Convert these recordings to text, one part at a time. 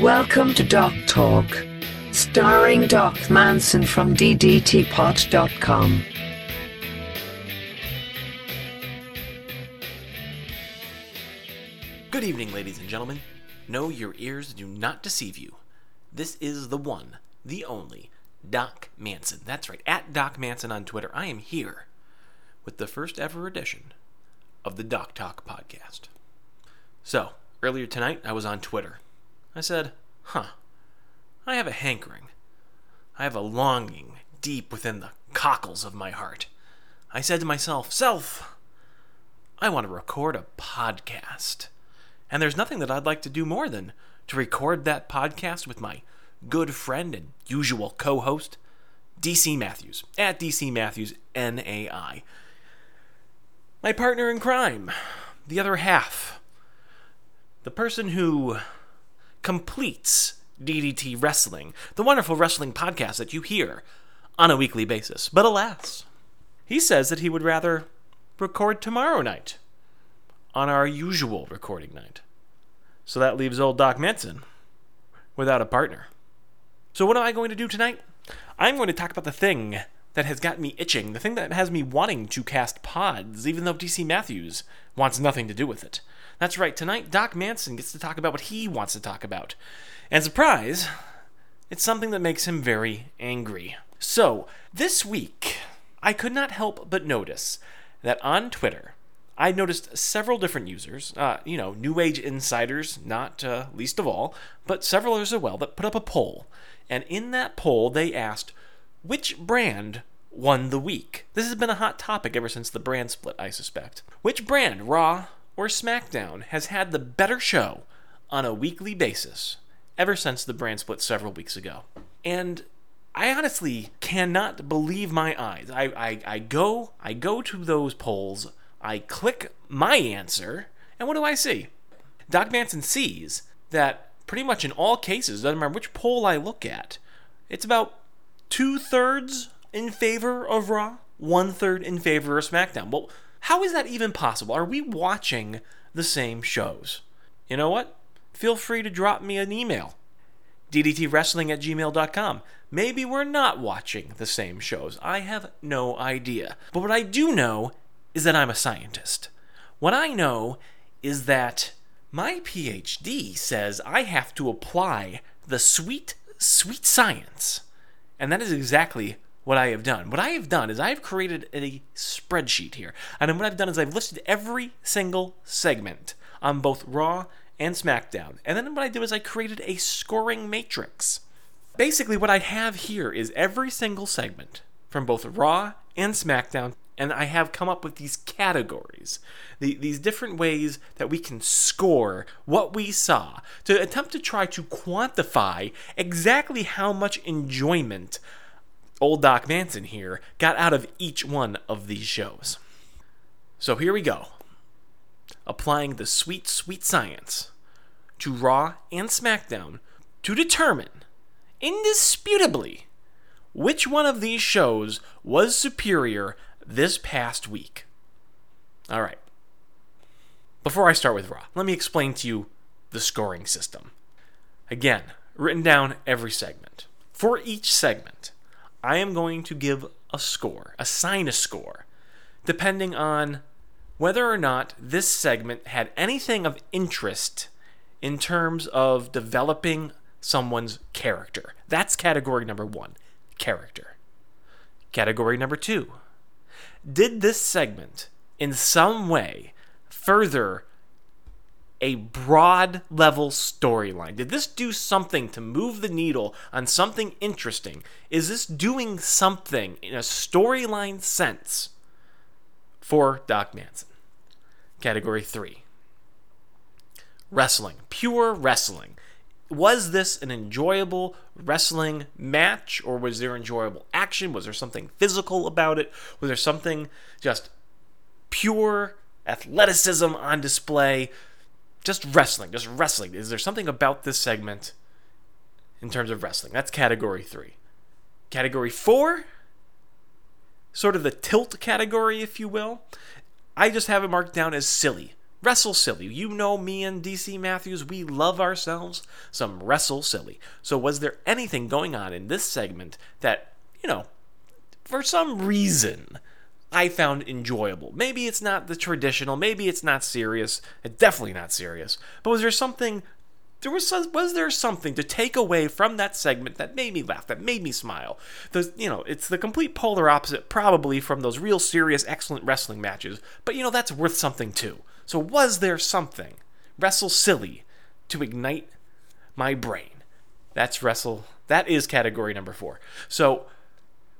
Welcome to Doc Talk, starring Doc Manson from DDTPod.com. Good evening, ladies and gentlemen. No, your ears do not deceive you. This is the one, the only, Doc Manson. That's right, at Doc Manson on Twitter. I am here with the first ever edition of the Doc Talk podcast. So, earlier tonight, I was on Twitter. I said, huh, I have a hankering. I have a longing deep within the cockles of my heart. I said to myself, Self, I want to record a podcast. And there's nothing that I'd like to do more than to record that podcast with my good friend and usual co host, DC Matthews, at DC Matthews NAI. My partner in crime, the other half, the person who completes DDT Wrestling, the wonderful wrestling podcast that you hear on a weekly basis. But alas, he says that he would rather record tomorrow night on our usual recording night. So that leaves old Doc Manson without a partner. So, what am I going to do tonight? I'm going to talk about the thing that has got me itching, the thing that has me wanting to cast pods, even though DC Matthews wants nothing to do with it. That's right, tonight Doc Manson gets to talk about what he wants to talk about. And surprise, it's something that makes him very angry. So, this week, I could not help but notice that on Twitter, I noticed several different users, uh, you know, New Age insiders, not uh, least of all, but several others as well, that put up a poll. And in that poll, they asked, which brand won the week? This has been a hot topic ever since the brand split, I suspect. Which brand, Raw or SmackDown, has had the better show on a weekly basis ever since the brand split several weeks ago? And I honestly cannot believe my eyes. I, I, I go I go to those polls, I click my answer, and what do I see? Doc Manson sees that pretty much in all cases, doesn't matter which poll I look at, it's about two thirds in favor of Raw, one third in favor of SmackDown. Well, how is that even possible? Are we watching the same shows? You know what? Feel free to drop me an email. DDTWrestling at gmail.com. Maybe we're not watching the same shows. I have no idea. But what I do know is that I'm a scientist. What I know is that my PhD says I have to apply the sweet, sweet science and that is exactly what I have done. What I have done is I've created a spreadsheet here. And what I've done is I've listed every single segment on both Raw and SmackDown. And then what I did is I created a scoring matrix. Basically, what I have here is every single segment from both Raw and SmackDown and I have come up with these categories, the, these different ways that we can score what we saw to attempt to try to quantify exactly how much enjoyment old Doc Manson here got out of each one of these shows. So here we go. Applying the sweet, sweet science to Raw and SmackDown to determine, indisputably, which one of these shows was superior this past week. All right. Before I start with Raw, let me explain to you the scoring system. Again, written down every segment. For each segment, I am going to give a score, assign a score, depending on whether or not this segment had anything of interest in terms of developing someone's character. That's category number one character. Category number two did this segment in some way further a broad level storyline? Did this do something to move the needle on something interesting? Is this doing something in a storyline sense for Doc Manson? Category 3 Wrestling, pure wrestling was this an enjoyable wrestling match or was there enjoyable action? Was there something physical about it? Was there something just pure athleticism on display? Just wrestling, just wrestling. Is there something about this segment in terms of wrestling? That's category three. Category four, sort of the tilt category, if you will. I just have it marked down as silly. Wrestle Silly. You know me and DC Matthews, we love ourselves some Wrestle Silly. So, was there anything going on in this segment that, you know, for some reason, I found enjoyable? Maybe it's not the traditional, maybe it's not serious, it's definitely not serious, but was there something there was was there something to take away from that segment that made me laugh, that made me smile. You know, it's the complete polar opposite probably from those real serious excellent wrestling matches, but you know that's worth something too. So was there something wrestle silly to ignite my brain? That's wrestle that is category number 4. So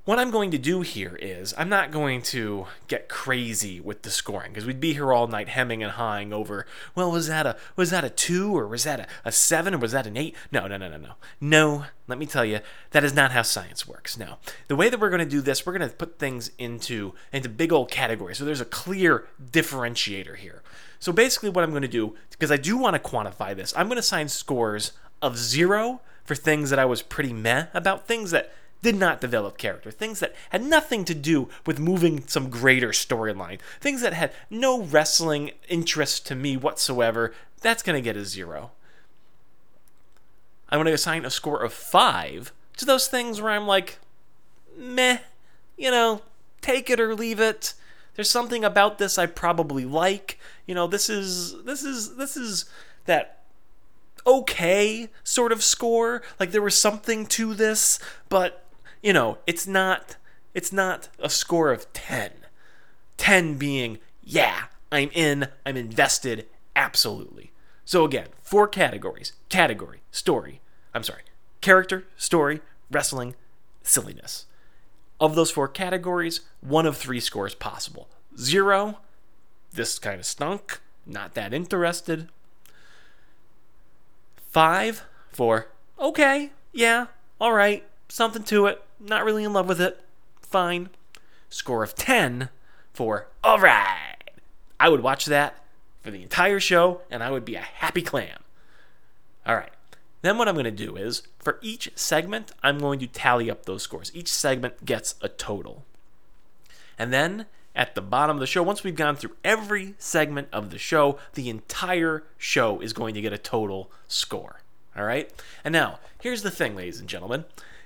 what I'm going to do here is I'm not going to get crazy with the scoring because we'd be here all night hemming and hawing over. Well, was that a was that a two or was that a, a seven or was that an eight? No, no, no, no, no, no. Let me tell you, that is not how science works. No, the way that we're going to do this, we're going to put things into into big old categories. So there's a clear differentiator here. So basically, what I'm going to do because I do want to quantify this, I'm going to assign scores of zero for things that I was pretty meh about, things that did not develop character, things that had nothing to do with moving some greater storyline, things that had no wrestling interest to me whatsoever, that's going to get a zero. I'm going to assign a score of five to those things where I'm like, meh, you know, take it or leave it. There's something about this I probably like. You know, this is this is this is that okay sort of score. Like there was something to this, but you know, it's not it's not a score of 10. 10 being, yeah, I'm in, I'm invested, absolutely. So again, four categories. Category, story. I'm sorry. Character, story, wrestling, silliness. Of those four categories, one of three scores possible. Zero, this kind of stunk, not that interested. Five, four, okay, yeah, all right, something to it, not really in love with it. Fine. Score of 10 for all right. I would watch that for the entire show and I would be a happy clam. All right. Then what I'm going to do is for each segment, I'm going to tally up those scores. Each segment gets a total. And then at the bottom of the show, once we've gone through every segment of the show, the entire show is going to get a total score. All right? And now, here's the thing, ladies and gentlemen.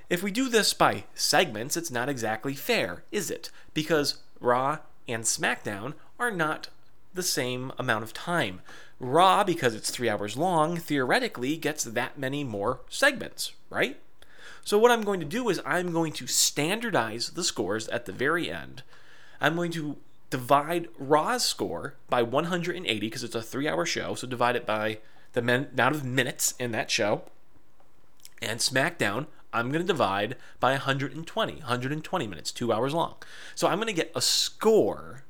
If we do this by segments, it's not exactly fair, is it? Because Raw and SmackDown are not the same amount of time. Raw, because it's three hours long, theoretically gets that many more segments, right? So, what I'm going to do is I'm going to standardize the scores at the very end. I'm going to divide Raw's score by 180 because it's a three hour show, so divide it by the amount of minutes in that show. And SmackDown I'm going to divide by 120, 120 minutes, two hours long. So I'm going to get a score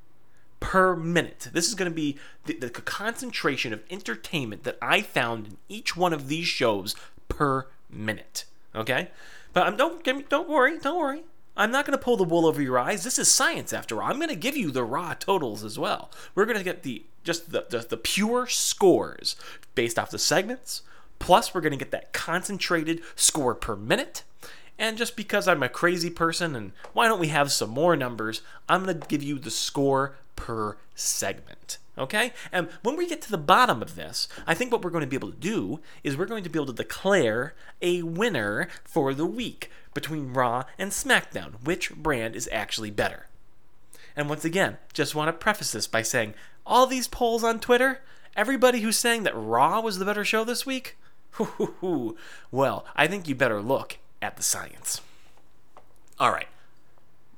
per minute. This is going to be the, the, concentration of entertainment that I found in each one of these shows per minute. Okay, but I'm, don't don't worry, don't worry. I'm not going to pull the wool over your eyes. This is science after all. I'm going to give you the raw totals as well. We're going to get the just the, the, the pure scores based off the segments, Plus, we're going to get that concentrated score per minute. And just because I'm a crazy person and why don't we have some more numbers, I'm going to give you the score per segment. Okay? And when we get to the bottom of this, I think what we're going to be able to do is we're going to be able to declare a winner for the week between Raw and SmackDown. Which brand is actually better? And once again, just want to preface this by saying all these polls on Twitter, everybody who's saying that Raw was the better show this week, well, I think you better look at the science. All right.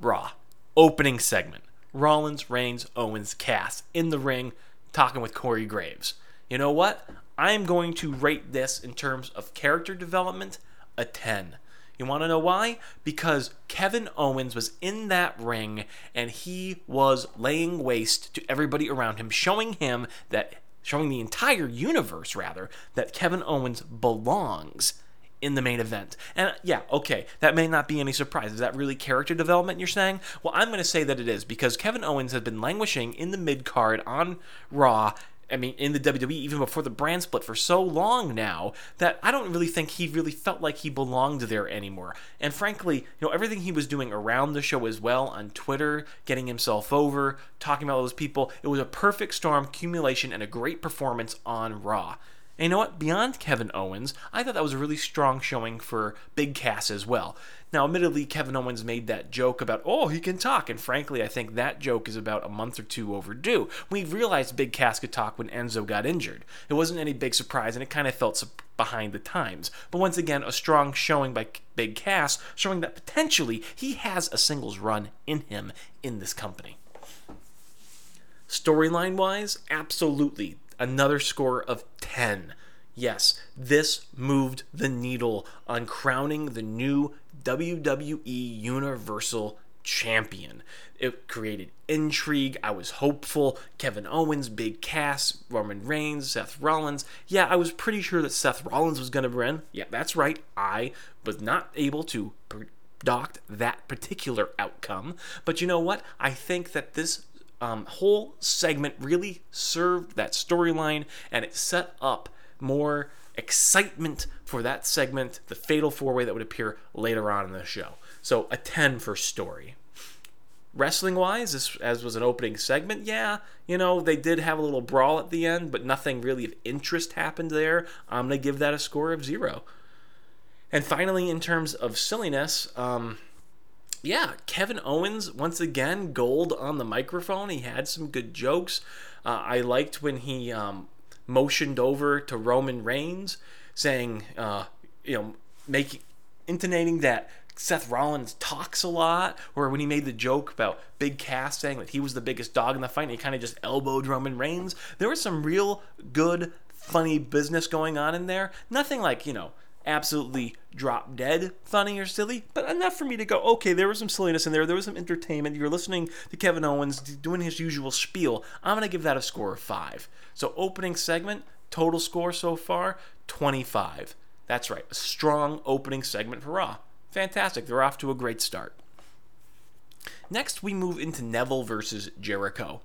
Raw. Opening segment. Rollins, Reigns, Owens, Cass in the ring talking with Corey Graves. You know what? I'm going to rate this in terms of character development a 10. You want to know why? Because Kevin Owens was in that ring and he was laying waste to everybody around him, showing him that showing the entire universe, rather, that Kevin Owens belongs in the main event. And yeah, okay, that may not be any surprise. Is that really character development you're saying? Well, I'm going to say that it is because Kevin Owens has been languishing in the mid card on Raw I mean, in the WWE, even before the brand split for so long now, that I don't really think he really felt like he belonged there anymore. And frankly, you know, everything he was doing around the show as well on Twitter, getting himself over, talking about all those people, it was a perfect storm accumulation and a great performance on Raw. And you know what? Beyond Kevin Owens, I thought that was a really strong showing for Big Cass as well. Now, admittedly, Kevin Owens made that joke about, oh, he can talk. And frankly, I think that joke is about a month or two overdue. We realized Big Cass could talk when Enzo got injured. It wasn't any big surprise, and it kind of felt behind the times. But once again, a strong showing by Big Cass, showing that potentially he has a singles run in him in this company. Storyline wise, absolutely another score of 10. Yes, this moved the needle on crowning the new WWE Universal Champion. It created intrigue. I was hopeful. Kevin Owens, Big Cass, Roman Reigns, Seth Rollins. Yeah, I was pretty sure that Seth Rollins was going to win. Yeah, that's right. I was not able to predict that particular outcome. But you know what? I think that this um, whole segment really served that storyline and it set up more excitement for that segment, the fatal four way that would appear later on in the show. So a 10 for story. Wrestling wise, this as was an opening segment, yeah, you know, they did have a little brawl at the end, but nothing really of interest happened there. I'm going to give that a score of zero. And finally, in terms of silliness, um, yeah, Kevin Owens, once again, gold on the microphone. He had some good jokes. Uh, I liked when he um, motioned over to Roman Reigns, saying, uh, you know, making, intonating that Seth Rollins talks a lot, or when he made the joke about Big Cass saying that he was the biggest dog in the fight, and he kind of just elbowed Roman Reigns. There was some real good, funny business going on in there. Nothing like, you know, absolutely drop dead funny or silly, but enough for me to go, okay, there was some silliness in there. There was some entertainment. You're listening to Kevin Owens doing his usual spiel. I'm going to give that a score of five. So, opening segment, total score so far, 25. That's right, a strong opening segment for Raw. Fantastic. They're off to a great start. Next, we move into Neville versus Jericho.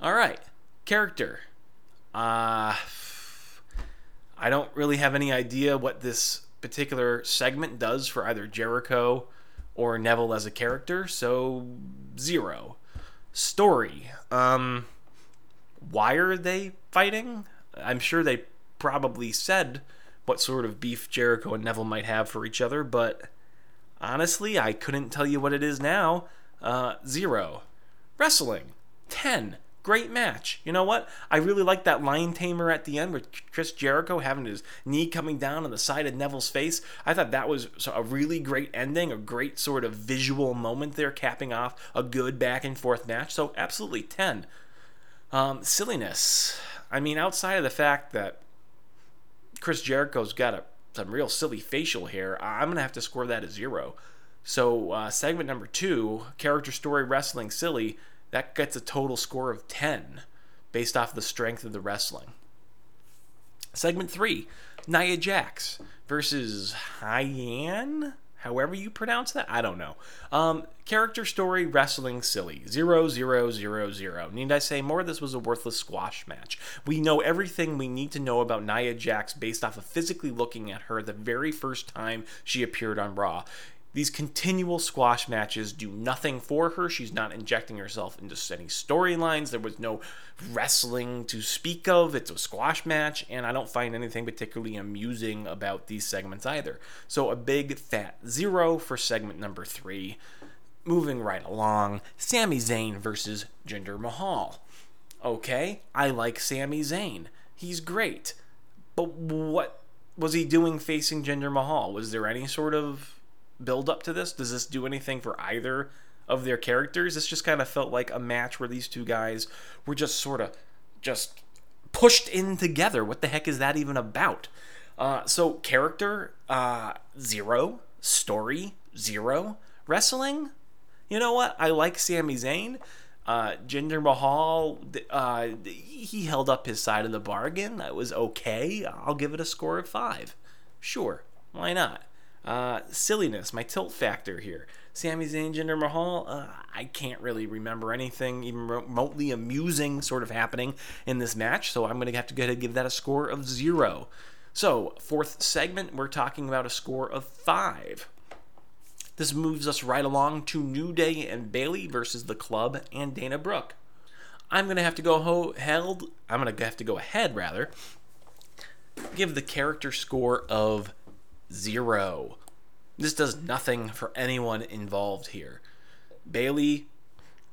All right, character. Uh, I don't really have any idea what this particular segment does for either Jericho or Neville as a character, so zero. Story. Um, why are they fighting? I'm sure they probably said what sort of beef Jericho and Neville might have for each other, but honestly, I couldn't tell you what it is now. Uh, zero. Wrestling. 10. Great match. You know what? I really like that lion tamer at the end with Chris Jericho having his knee coming down on the side of Neville's face. I thought that was a really great ending, a great sort of visual moment there, capping off a good back and forth match. So, absolutely 10. Um, silliness. I mean, outside of the fact that Chris Jericho's got a, some real silly facial hair, I'm going to have to score that a zero. So, uh, segment number two, character story wrestling silly that gets a total score of 10 based off the strength of the wrestling. Segment 3 Nia Jax versus Hyan. However you pronounce that, I don't know. Um, character story, wrestling, silly. Zero, zero, zero, zero. Need I say more? This was a worthless squash match. We know everything we need to know about Nia Jax based off of physically looking at her the very first time she appeared on Raw. These continual squash matches do nothing for her. She's not injecting herself into any storylines. There was no wrestling to speak of. It's a squash match, and I don't find anything particularly amusing about these segments either. So, a big fat zero for segment number three. Moving right along, Sami Zayn versus Jinder Mahal. Okay, I like Sami Zayn. He's great. But what was he doing facing Jinder Mahal? Was there any sort of build up to this? Does this do anything for either of their characters? This just kind of felt like a match where these two guys were just sort of just pushed in together. What the heck is that even about? Uh, so character uh, zero, story zero, wrestling. You know what? I like Sami Zayn. Uh, Jinder Mahal, uh, he held up his side of the bargain. That was okay. I'll give it a score of five. Sure, why not? Uh, silliness, my tilt factor here. Sami Zayn, Jinder Mahal, uh, I can't really remember anything even remotely amusing sort of happening in this match, so I'm going to have to go ahead and give that a score of zero. So, fourth segment, we're talking about a score of five. This moves us right along to New Day and Bayley versus the Club and Dana Brooke. I'm gonna have to go ho- held. I'm gonna have to go ahead rather. Give the character score of zero. This does nothing for anyone involved here. Bayley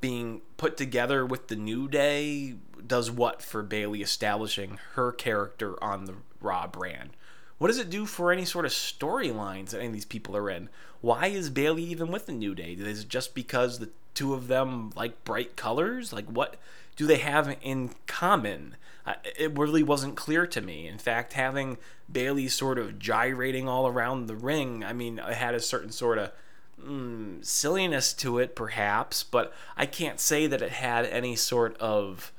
being put together with the New Day does what for Bayley establishing her character on the Raw brand? What does it do for any sort of storylines that any of these people are in? Why is Bayley even with the New Day? Is it just because the two of them like bright colors? Like what do they have in common? It really wasn't clear to me. In fact, having Bayley sort of gyrating all around the ring, I mean, it had a certain sort of mm, silliness to it, perhaps, but I can't say that it had any sort of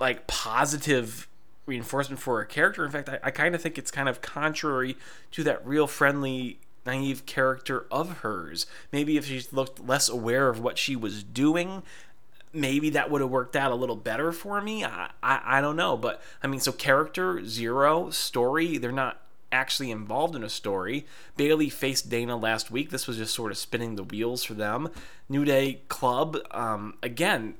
like positive reinforcement for a character. In fact, I, I kind of think it's kind of contrary to that real friendly, naive character of hers. Maybe if she looked less aware of what she was doing, maybe that would have worked out a little better for me. I, I, I don't know. But, I mean, so character, zero, story, they're not actually involved in a story. Bayley faced Dana last week. This was just sort of spinning the wheels for them. New Day Club, um, again,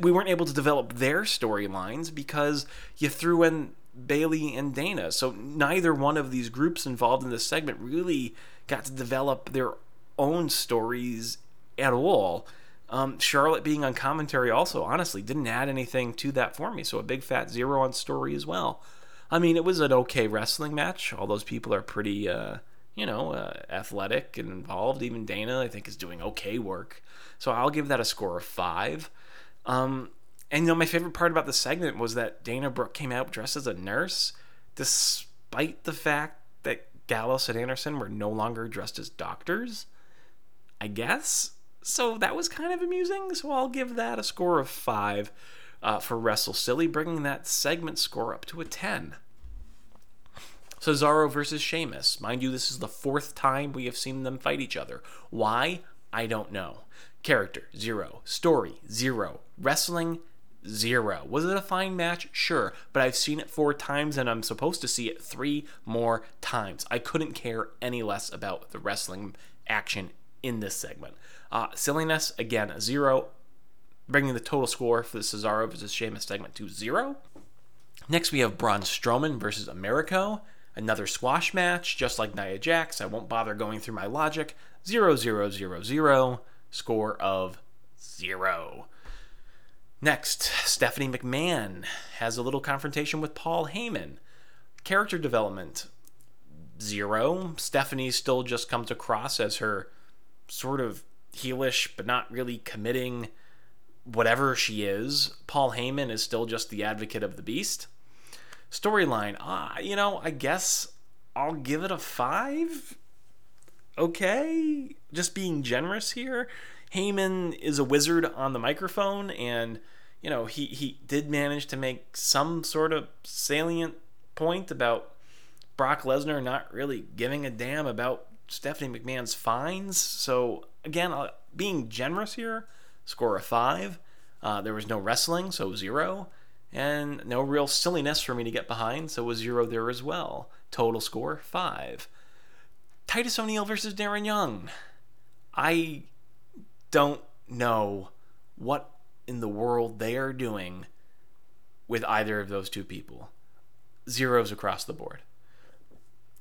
we weren't able to develop their storylines because you threw in Bayley and Dana. So neither one of these groups involved in this segment really got to develop their own stories at all. Um, Charlotte being on commentary also, honestly, didn't add anything to that for me. So a big fat zero on story as well. I mean, it was an okay wrestling match. All those people are pretty, uh, you know, uh, athletic and involved. Even Dana, I think, is doing okay work. So I'll give that a score of five. Um, and you know, my favorite part about the segment was that Dana Brooke came out dressed as a nurse, despite the fact that Gallows and Anderson were no longer dressed as doctors. I guess. So that was kind of amusing. So I'll give that a score of five uh, for Wrestle Silly, bringing that segment score up to a 10. Cesaro versus Sheamus. Mind you, this is the fourth time we have seen them fight each other. Why? I don't know. Character, zero. Story, zero. Wrestling, zero. Was it a fine match? Sure, but I've seen it four times and I'm supposed to see it three more times. I couldn't care any less about the wrestling action in this segment. Uh, silliness, again, zero, bringing the total score for the Cesaro versus Sheamus segment to zero. Next, we have Braun Strowman versus Americo. Another squash match, just like Nia Jax. I won't bother going through my logic. Zero, zero, zero, zero score of zero. Next, Stephanie McMahon has a little confrontation with Paul Heyman. Character development zero. Stephanie still just comes across as her sort of heelish, but not really committing whatever she is. Paul Heyman is still just the advocate of the beast. Storyline, ah, you know, I guess I'll give it a five okay, just being generous here. Heyman is a wizard on the microphone, and you know he he did manage to make some sort of salient point about Brock Lesnar not really giving a damn about Stephanie McMahon's fines. So again, uh, being generous here, score a five. Uh, there was no wrestling, so zero, and no real silliness for me to get behind, so a zero there as well. Total score five. Titus O'Neil versus Darren Young. I don't know what in the world they are doing with either of those two people. Zeros across the board.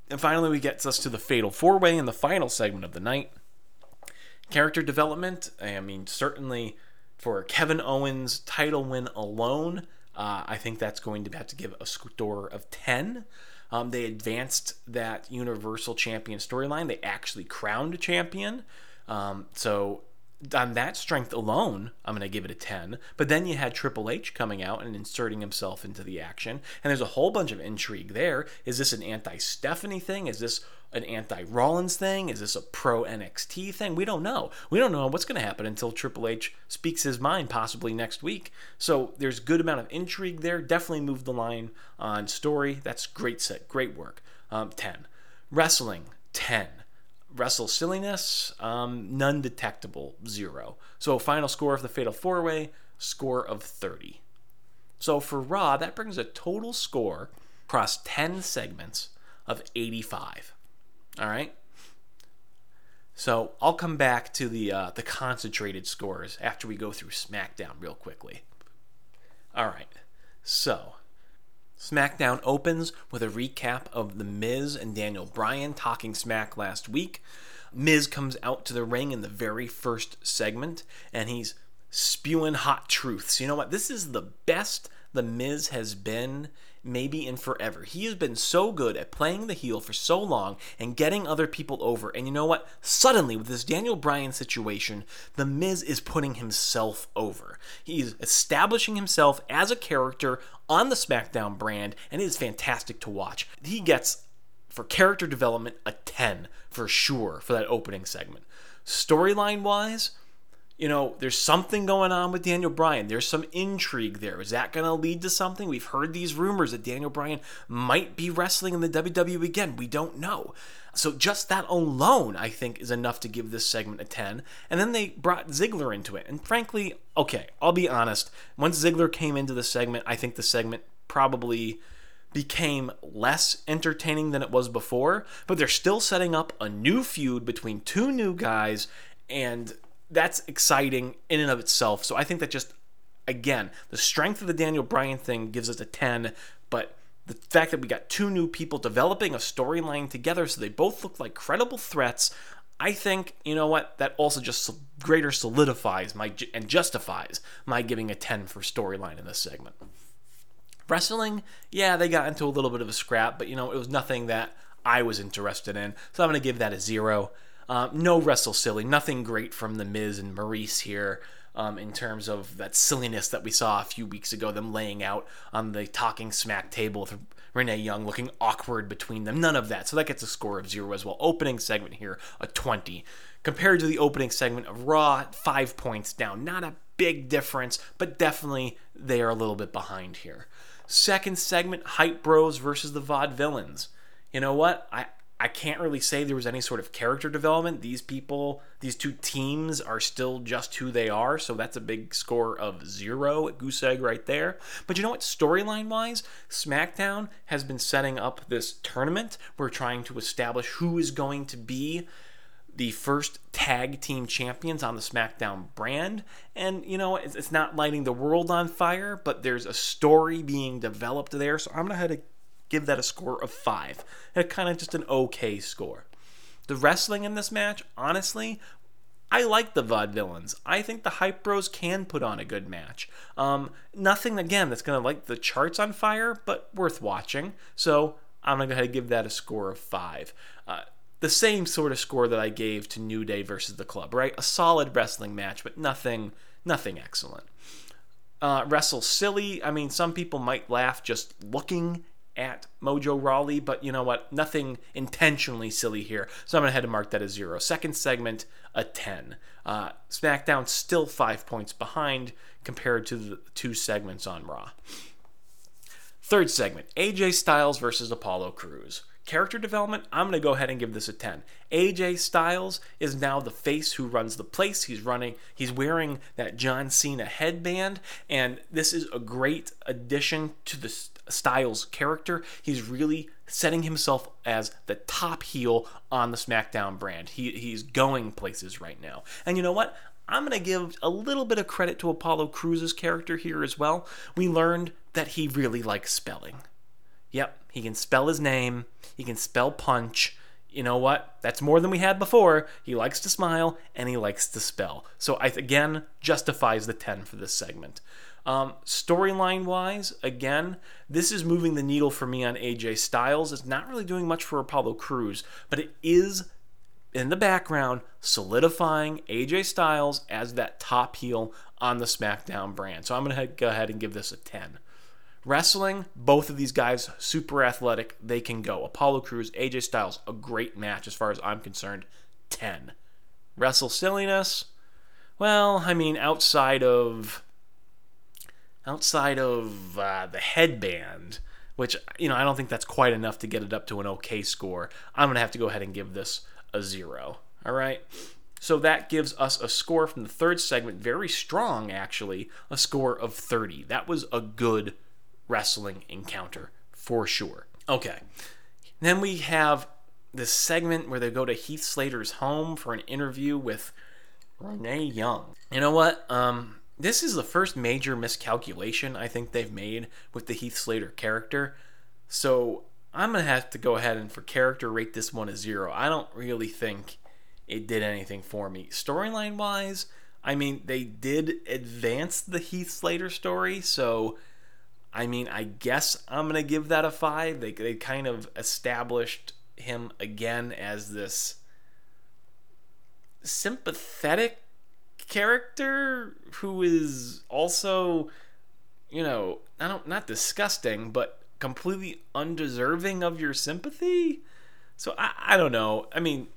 And finally, we get us to the fatal four way in the final segment of the night. Character development, I mean, certainly for Kevin Owens' title win alone, uh, I think that's going to have to give a score of 10. Um, they advanced that Universal Champion storyline. They actually crowned a champion. Um, so on that strength alone, I'm going to give it a 10. But then you had Triple H coming out and inserting himself into the action. And there's a whole bunch of intrigue there. Is this an anti Stephanie thing? Is this an anti Rollins thing? Is this a pro NXT thing? We don't know. We don't know what's going to happen until Triple H speaks his mind, possibly next week. So there's good amount of intrigue there. Definitely moved the line on story. That's great set, great work. Um, 10. Wrestling, 10. Wrestle silliness, um, none detectable, zero. So final score of the Fatal Four Way, score of 30. So for Raw, that brings a total score across 10 segments of 85. All right. So I'll come back to the uh, the concentrated scores after we go through SmackDown real quickly. All right. So SmackDown opens with a recap of The Miz and Daniel Bryan talking smack last week. Miz comes out to the ring in the very first segment and he's spewing hot truths. You know what? This is the best The Miz has been maybe in forever. He has been so good at playing the heel for so long and getting other people over. And you know what? Suddenly, with this Daniel Bryan situation, The Miz is putting himself over. He's establishing himself as a character on the SmackDown brand, and it is fantastic to watch. He gets, for character development, a 10 for sure for that opening segment. Storyline wise, you know, there's something going on with Daniel Bryan. There's some intrigue there. Is that going to lead to something? We've heard these rumors that Daniel Bryan might be wrestling in the WWE again. We don't know. So just that alone, I think, is enough to give this segment a 10. And then they brought Ziggler into it. And frankly, okay, I'll be honest. Once Ziggler came into the segment, I think the segment probably became less entertaining than it was before, but they're still setting up a new feud between two new guys and that's exciting in and of itself. So I think that just again, the strength of the Daniel Bryan thing gives us a 10, but the fact that we got two new people developing a storyline together so they both look like credible threats, I think, you know what, that also just greater solidifies my and justifies my giving a 10 for storyline in this segment. Wrestling, yeah, they got into a little bit of a scrap, but you know, it was nothing that I was interested in. So I'm going to give that a 0. Uh, no wrestle silly, nothing great from the Miz and Maurice here. Um, in terms of that silliness that we saw a few weeks ago, them laying out on the talking smack table with Renee Young looking awkward between them. None of that. So that gets a score of zero as well. Opening segment here, a 20. Compared to the opening segment of Raw, five points down. Not a big difference, but definitely they are a little bit behind here. Second segment, Hype Bros versus the Vaudevillains. You know what? I, I can't really say there was any sort of character development. These people, these two teams are still just who they are, so that's a big score of zero at Goose Egg right there. But you know what? Storyline wise, SmackDown has been setting up this tournament. We're trying to establish who is going to be the first tag team champions on the SmackDown brand. And, you know, it's not lighting the world on fire, but there's a story being developed there. So I'm going to head give that a score of five. Kind of just an okay score. The wrestling in this match, honestly, I like the Vaudevillains. I think the Hype Bros can put on a good match. Um, nothing, again, that's going to light the charts on fire, but worth watching. So I'm going to go ahead and give that a score of five. Uh, the same sort of score that I gave to New Day versus the Club, right? A solid wrestling match, but nothing, nothing excellent. Uh, wrestle silly. I mean, some people might laugh just looking at Mojo Rawley, but you know what? Nothing intentionally silly here. So I'm going to head and mark that as zero. Second segment, a 10. Uh, SmackDown still five points behind compared to the two segments on Raw. Third segment, AJ Styles versus Apollo Crews. Character development, I'm going to go ahead and give this a 10. AJ Styles is now the face who runs the place. He's running, he's wearing that John Cena headband, and this is a great addition to the Styles character. He's really setting himself as the top heel on the SmackDown brand. He, he's going places right now. And you know what? I'm going to give a little bit of credit to Apollo Crews's character here as well. We learned that he really likes spelling. Yep, he can spell his name, he can spell punch. You know what? That's more than we had before. He likes to smile and he likes to spell. So I again justifies the 10 for this segment. Um, Storyline wise, again, this is moving the needle for me on AJ Styles. It's not really doing much for Apollo Crews, but it is in the background solidifying AJ Styles as that top heel on the SmackDown brand. So I'm going to go ahead and give this a 10. Wrestling, both of these guys super athletic. They can go. Apollo Crews, AJ Styles, a great match as far as I'm concerned. 10. Wrestle silliness, well, I mean, outside of outside of uh, the headband, which you know I don't think that's quite enough to get it up to an okay score. I'm gonna have to go ahead and give this a zero. All right. So that gives us a score from the third segment, very strong actually, a score of 30. That was a good wrestling encounter for sure. Okay. Then we have this segment where they go to Heath Slater's home for an interview with Renee Young. You know what? Um, this is the first major miscalculation I think they've made with the Heath Slater character. So I'm gonna have to go ahead and for character rate this one a zero. I don't really think it did anything for me. Storyline wise, I mean, they did advance the Heath Slater story, so I mean, I guess I'm gonna give that a five. They they kind of established him again as this sympathetic character who is also, you know, I don't not disgusting, but completely undeserving of your sympathy. So I, I don't know. I mean,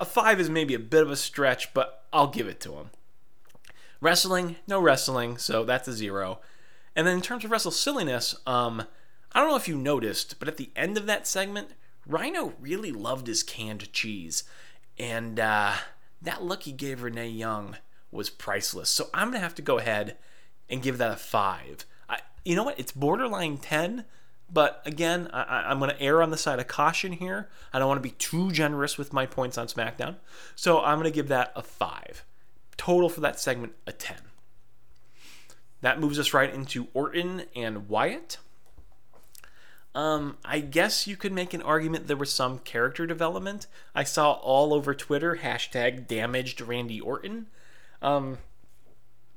a five is maybe a bit of a stretch, but I'll give it to him. Wrestling, no wrestling, so that's a zero. And then in terms of wrestle silliness, um, I don't know if you noticed, but at the end of that segment, Rhino really loved his canned cheese, and uh, that look he gave Renee Young was priceless. So I'm gonna have to go ahead and give that a five. I, you know what? It's borderline ten, but again, I, I'm gonna err on the side of caution here. I don't want to be too generous with my points on SmackDown, so I'm gonna give that a five. Total for that segment a ten. That moves us right into Orton and Wyatt. Um, I guess you could make an argument there was some character development. I saw all over Twitter hashtag damaged Randy Orton. Um,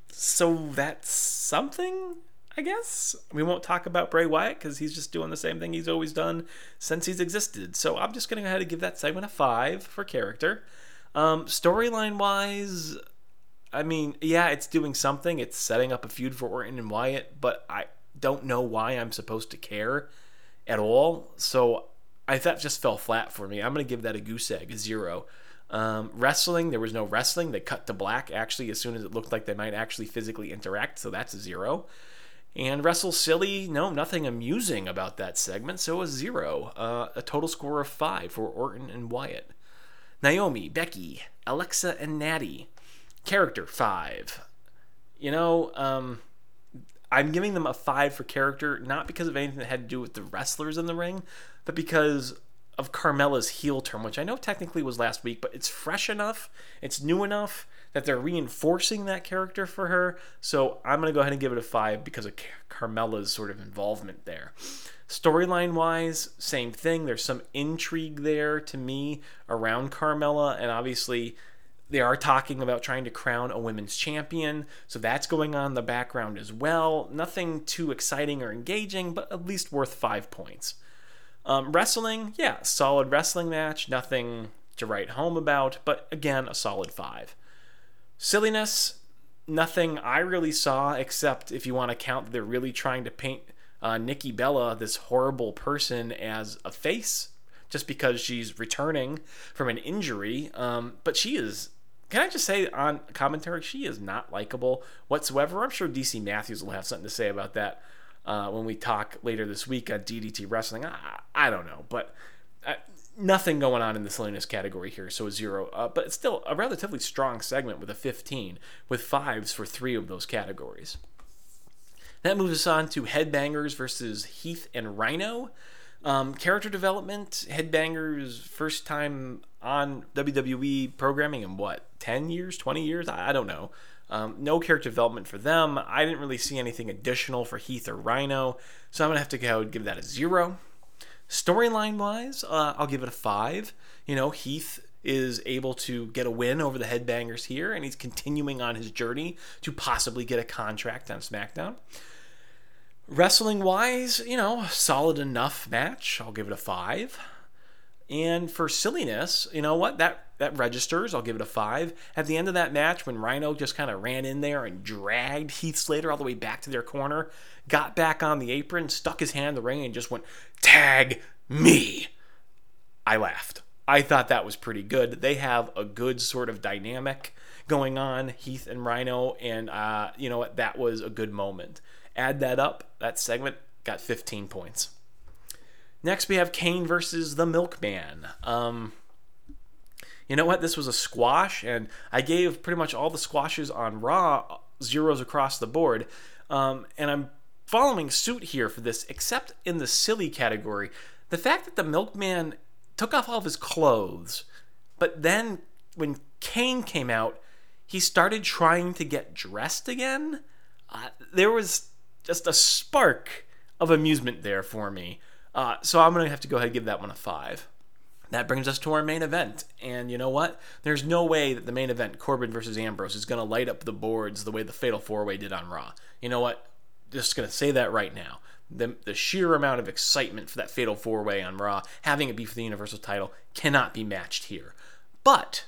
so that's something, I guess. We won't talk about Bray Wyatt because he's just doing the same thing he's always done since he's existed. So I'm just going to go ahead and give that segment a five for character. Um, Storyline wise, I mean, yeah, it's doing something. It's setting up a feud for Orton and Wyatt, but I don't know why I'm supposed to care at all. So I that just fell flat for me. I'm to give that a goose egg, a zero. Um, wrestling, there was no wrestling. They cut to black actually as soon as it looked like they might actually physically interact, so that's a zero. And wrestle silly, no, nothing amusing about that segment, so a zero. Uh, a total score of five for Orton and Wyatt. Naomi, Becky, Alexa, and Nattie. Character five. You know, um, I'm giving them a five for character, not because of anything that had to do with the wrestlers in the ring, but because of Carmella's heel turn, which I know technically was last week, but it's fresh enough, it's new enough that they're reinforcing that character for her. So I'm going to go ahead and give it a five because of Carmella's sort of involvement there. Storyline wise, same thing. There's some intrigue there to me around Carmella, and obviously they are talking about trying to crown a women's champion, so that's going on in the background as well. Nothing too exciting or engaging, but at least worth five points. Um, wrestling, yeah, solid wrestling match, nothing to write home about, but again, a solid five. Silliness, nothing I really saw, except if you want to count they're really trying to paint uh, Nikki Bella, this horrible person, as a face just because she's returning from an injury. Um, but she is can I just say on commentary, she is not likable whatsoever. I'm sure DC Matthews will have something to say about that uh, when we talk later this week on DDT Wrestling. I, I don't know, but uh, nothing going on in the silliness category here, so a zero. Uh, but it's still a relatively strong segment with a 15, with fives for three of those categories. That moves us on to Headbangers versus Heath and Rhino. Um, character development, Headbangers' first time on WWE programming in what, 10 years, 20 years? I, I don't know. Um, no character development for them. I didn't really see anything additional for Heath or Rhino, so I'm going to have to go give that a zero. Storyline wise, uh, I'll give it a five. You know, Heath is able to get a win over the Headbangers here, and he's continuing on his journey to possibly get a contract on SmackDown. Wrestling wise, you know, solid enough match. I'll give it a five. And for silliness, you know what? That that registers. I'll give it a five. At the end of that match, when Rhino just kind of ran in there and dragged Heath Slater all the way back to their corner, got back on the apron, stuck his hand in the ring, and just went, "Tag me." I laughed. I thought that was pretty good. They have a good sort of dynamic going on, Heath and Rhino, and uh, you know what? That was a good moment. Add that up, that segment got 15 points. Next, we have Kane versus the Milkman. Um, you know what? This was a squash, and I gave pretty much all the squashes on Raw zeros across the board. Um, and I'm following suit here for this, except in the silly category. The fact that the milkman took off all of his clothes, but then when Kane came out, he started trying to get dressed again. Uh, there was just a spark of amusement there for me. Uh, so I'm going to have to go ahead and give that one a five. That brings us to our main event. And you know what? There's no way that the main event, Corbin versus Ambrose, is going to light up the boards the way the Fatal Four Way did on Raw. You know what? Just going to say that right now. The, the sheer amount of excitement for that Fatal Four Way on Raw, having it be for the Universal title, cannot be matched here. But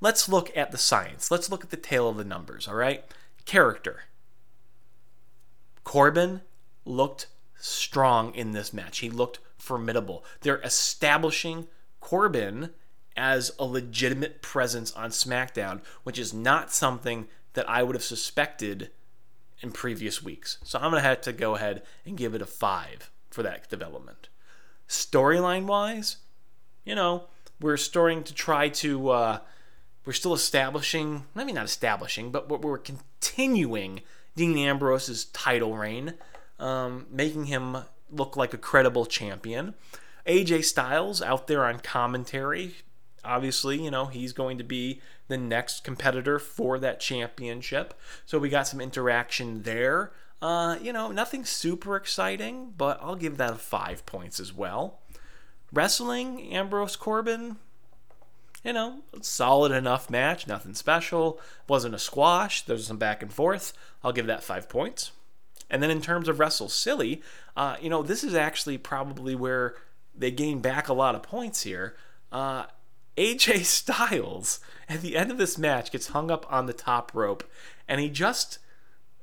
let's look at the science. Let's look at the tail of the numbers, all right? Character. Corbin looked strong in this match. He looked formidable. They're establishing Corbin as a legitimate presence on SmackDown, which is not something that I would have suspected in previous weeks. So I'm going to have to go ahead and give it a five for that development. Storyline wise, you know, we're starting to try to, uh, we're still establishing, maybe not establishing, but we're continuing Dean Ambrose's title reign, um, making him look like a credible champion. AJ Styles out there on commentary. Obviously, you know, he's going to be the next competitor for that championship. So we got some interaction there. Uh, you know, nothing super exciting, but I'll give that a five points as well. Wrestling, Ambrose Corbin, you know, solid enough match, nothing special. Wasn't a squash. There's some back and forth. I'll give that five points. And then in terms of Wrestle Silly, uh, you know, this is actually probably where they gain back a lot of points here. Uh, AJ Styles at the end of this match gets hung up on the top rope, and he just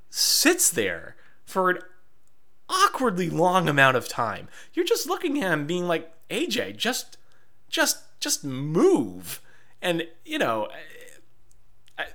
sits there for an awkwardly long amount of time. You're just looking at him, being like, AJ, just, just, just move. And you know, I,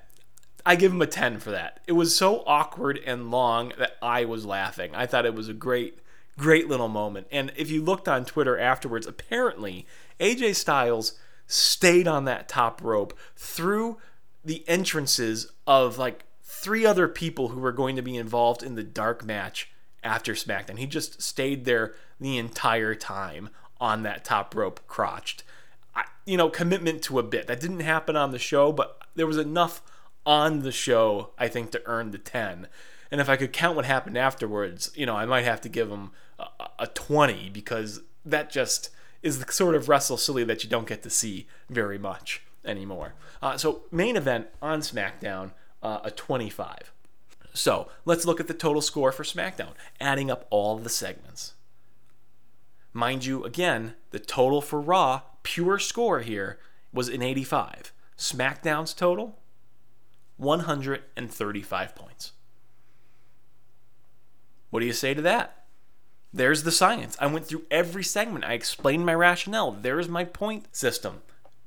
I give him a ten for that. It was so awkward and long that I was laughing. I thought it was a great Great little moment. And if you looked on Twitter afterwards, apparently AJ Styles stayed on that top rope through the entrances of like three other people who were going to be involved in the dark match after SmackDown. He just stayed there the entire time on that top rope crotched. You know, commitment to a bit. That didn't happen on the show, but there was enough on the show, I think, to earn the 10. And if I could count what happened afterwards, you know, I might have to give him a, a 20 because that just is the sort of wrestle silly that you don't get to see very much anymore. Uh, so, main event on SmackDown, uh, a 25. So, let's look at the total score for SmackDown, adding up all the segments. Mind you, again, the total for Raw, pure score here, was an 85. SmackDown's total, 135 points. What do you say to that? There's the science. I went through every segment. I explained my rationale. There's my point system.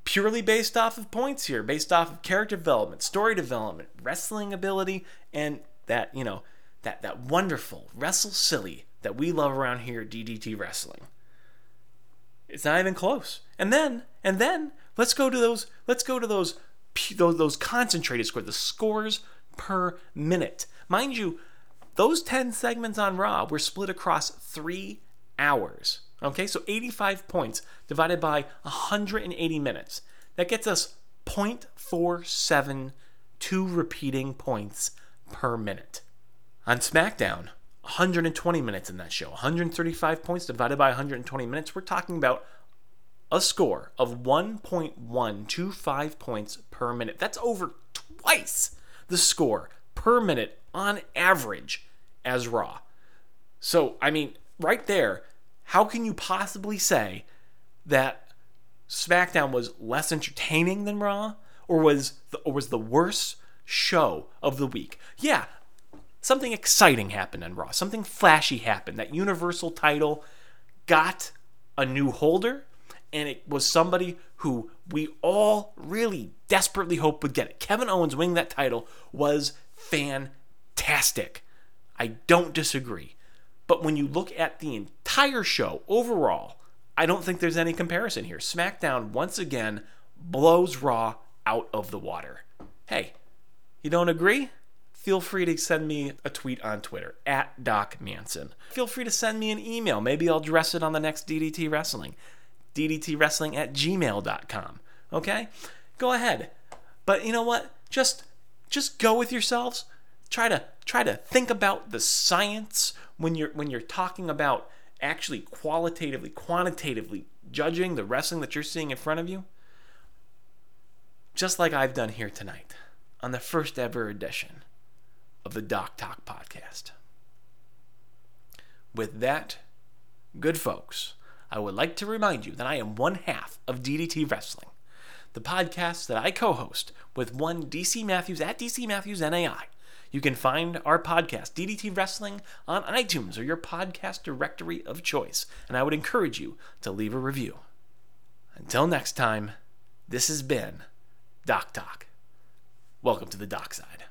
Purely based off of points here, based off of character development, story development, wrestling ability, and that, you know, that that wonderful wrestle silly that we love around here at DDT Wrestling. It's not even close. And then, and then, let's go to those. Let's go to those those, those concentrated scores, the scores per minute. Mind you, those 10 segments on Raw were split across three hours. Okay, so 85 points divided by 180 minutes. That gets us 0.47 two repeating points per minute. On SmackDown, 120 minutes in that show, 135 points divided by 120 minutes, we're talking about a score of 1.125 points per minute. That's over twice the score per minute on average as Raw. So, I mean, right there, how can you possibly say that SmackDown was less entertaining than Raw or was the, or was the worst show of the week? Yeah, something exciting happened on Raw. Something flashy happened. That Universal title got a new holder and it was somebody who we all really desperately hoped would get it. Kevin Owens winning that title was fantastic. I don't disagree. But when you look at the entire show overall, I don't think there's any comparison here. SmackDown once again blows Raw out of the water. Hey, you don't agree? Feel free to send me a tweet on Twitter at Doc Manson. Feel free to send me an email. Maybe I'll address it on the next DDT Wrestling. DDT Wrestling at gmail.com. Okay? Go ahead. But you know what? Just just go with yourselves. Try to try to think about the science when you're when you're talking about actually qualitatively, quantitatively judging the wrestling that you're seeing in front of you. Just like I've done here tonight on the first ever edition of the Doc Talk podcast. With that, good folks, I would like to remind you that I am one half of DDT Wrestling, the podcast that I co host with one DC Matthews at DC Matthews NAI. You can find our podcast, DDT Wrestling, on iTunes or your podcast directory of choice, and I would encourage you to leave a review. Until next time, this has been Doc Talk. Welcome to the Doc Side.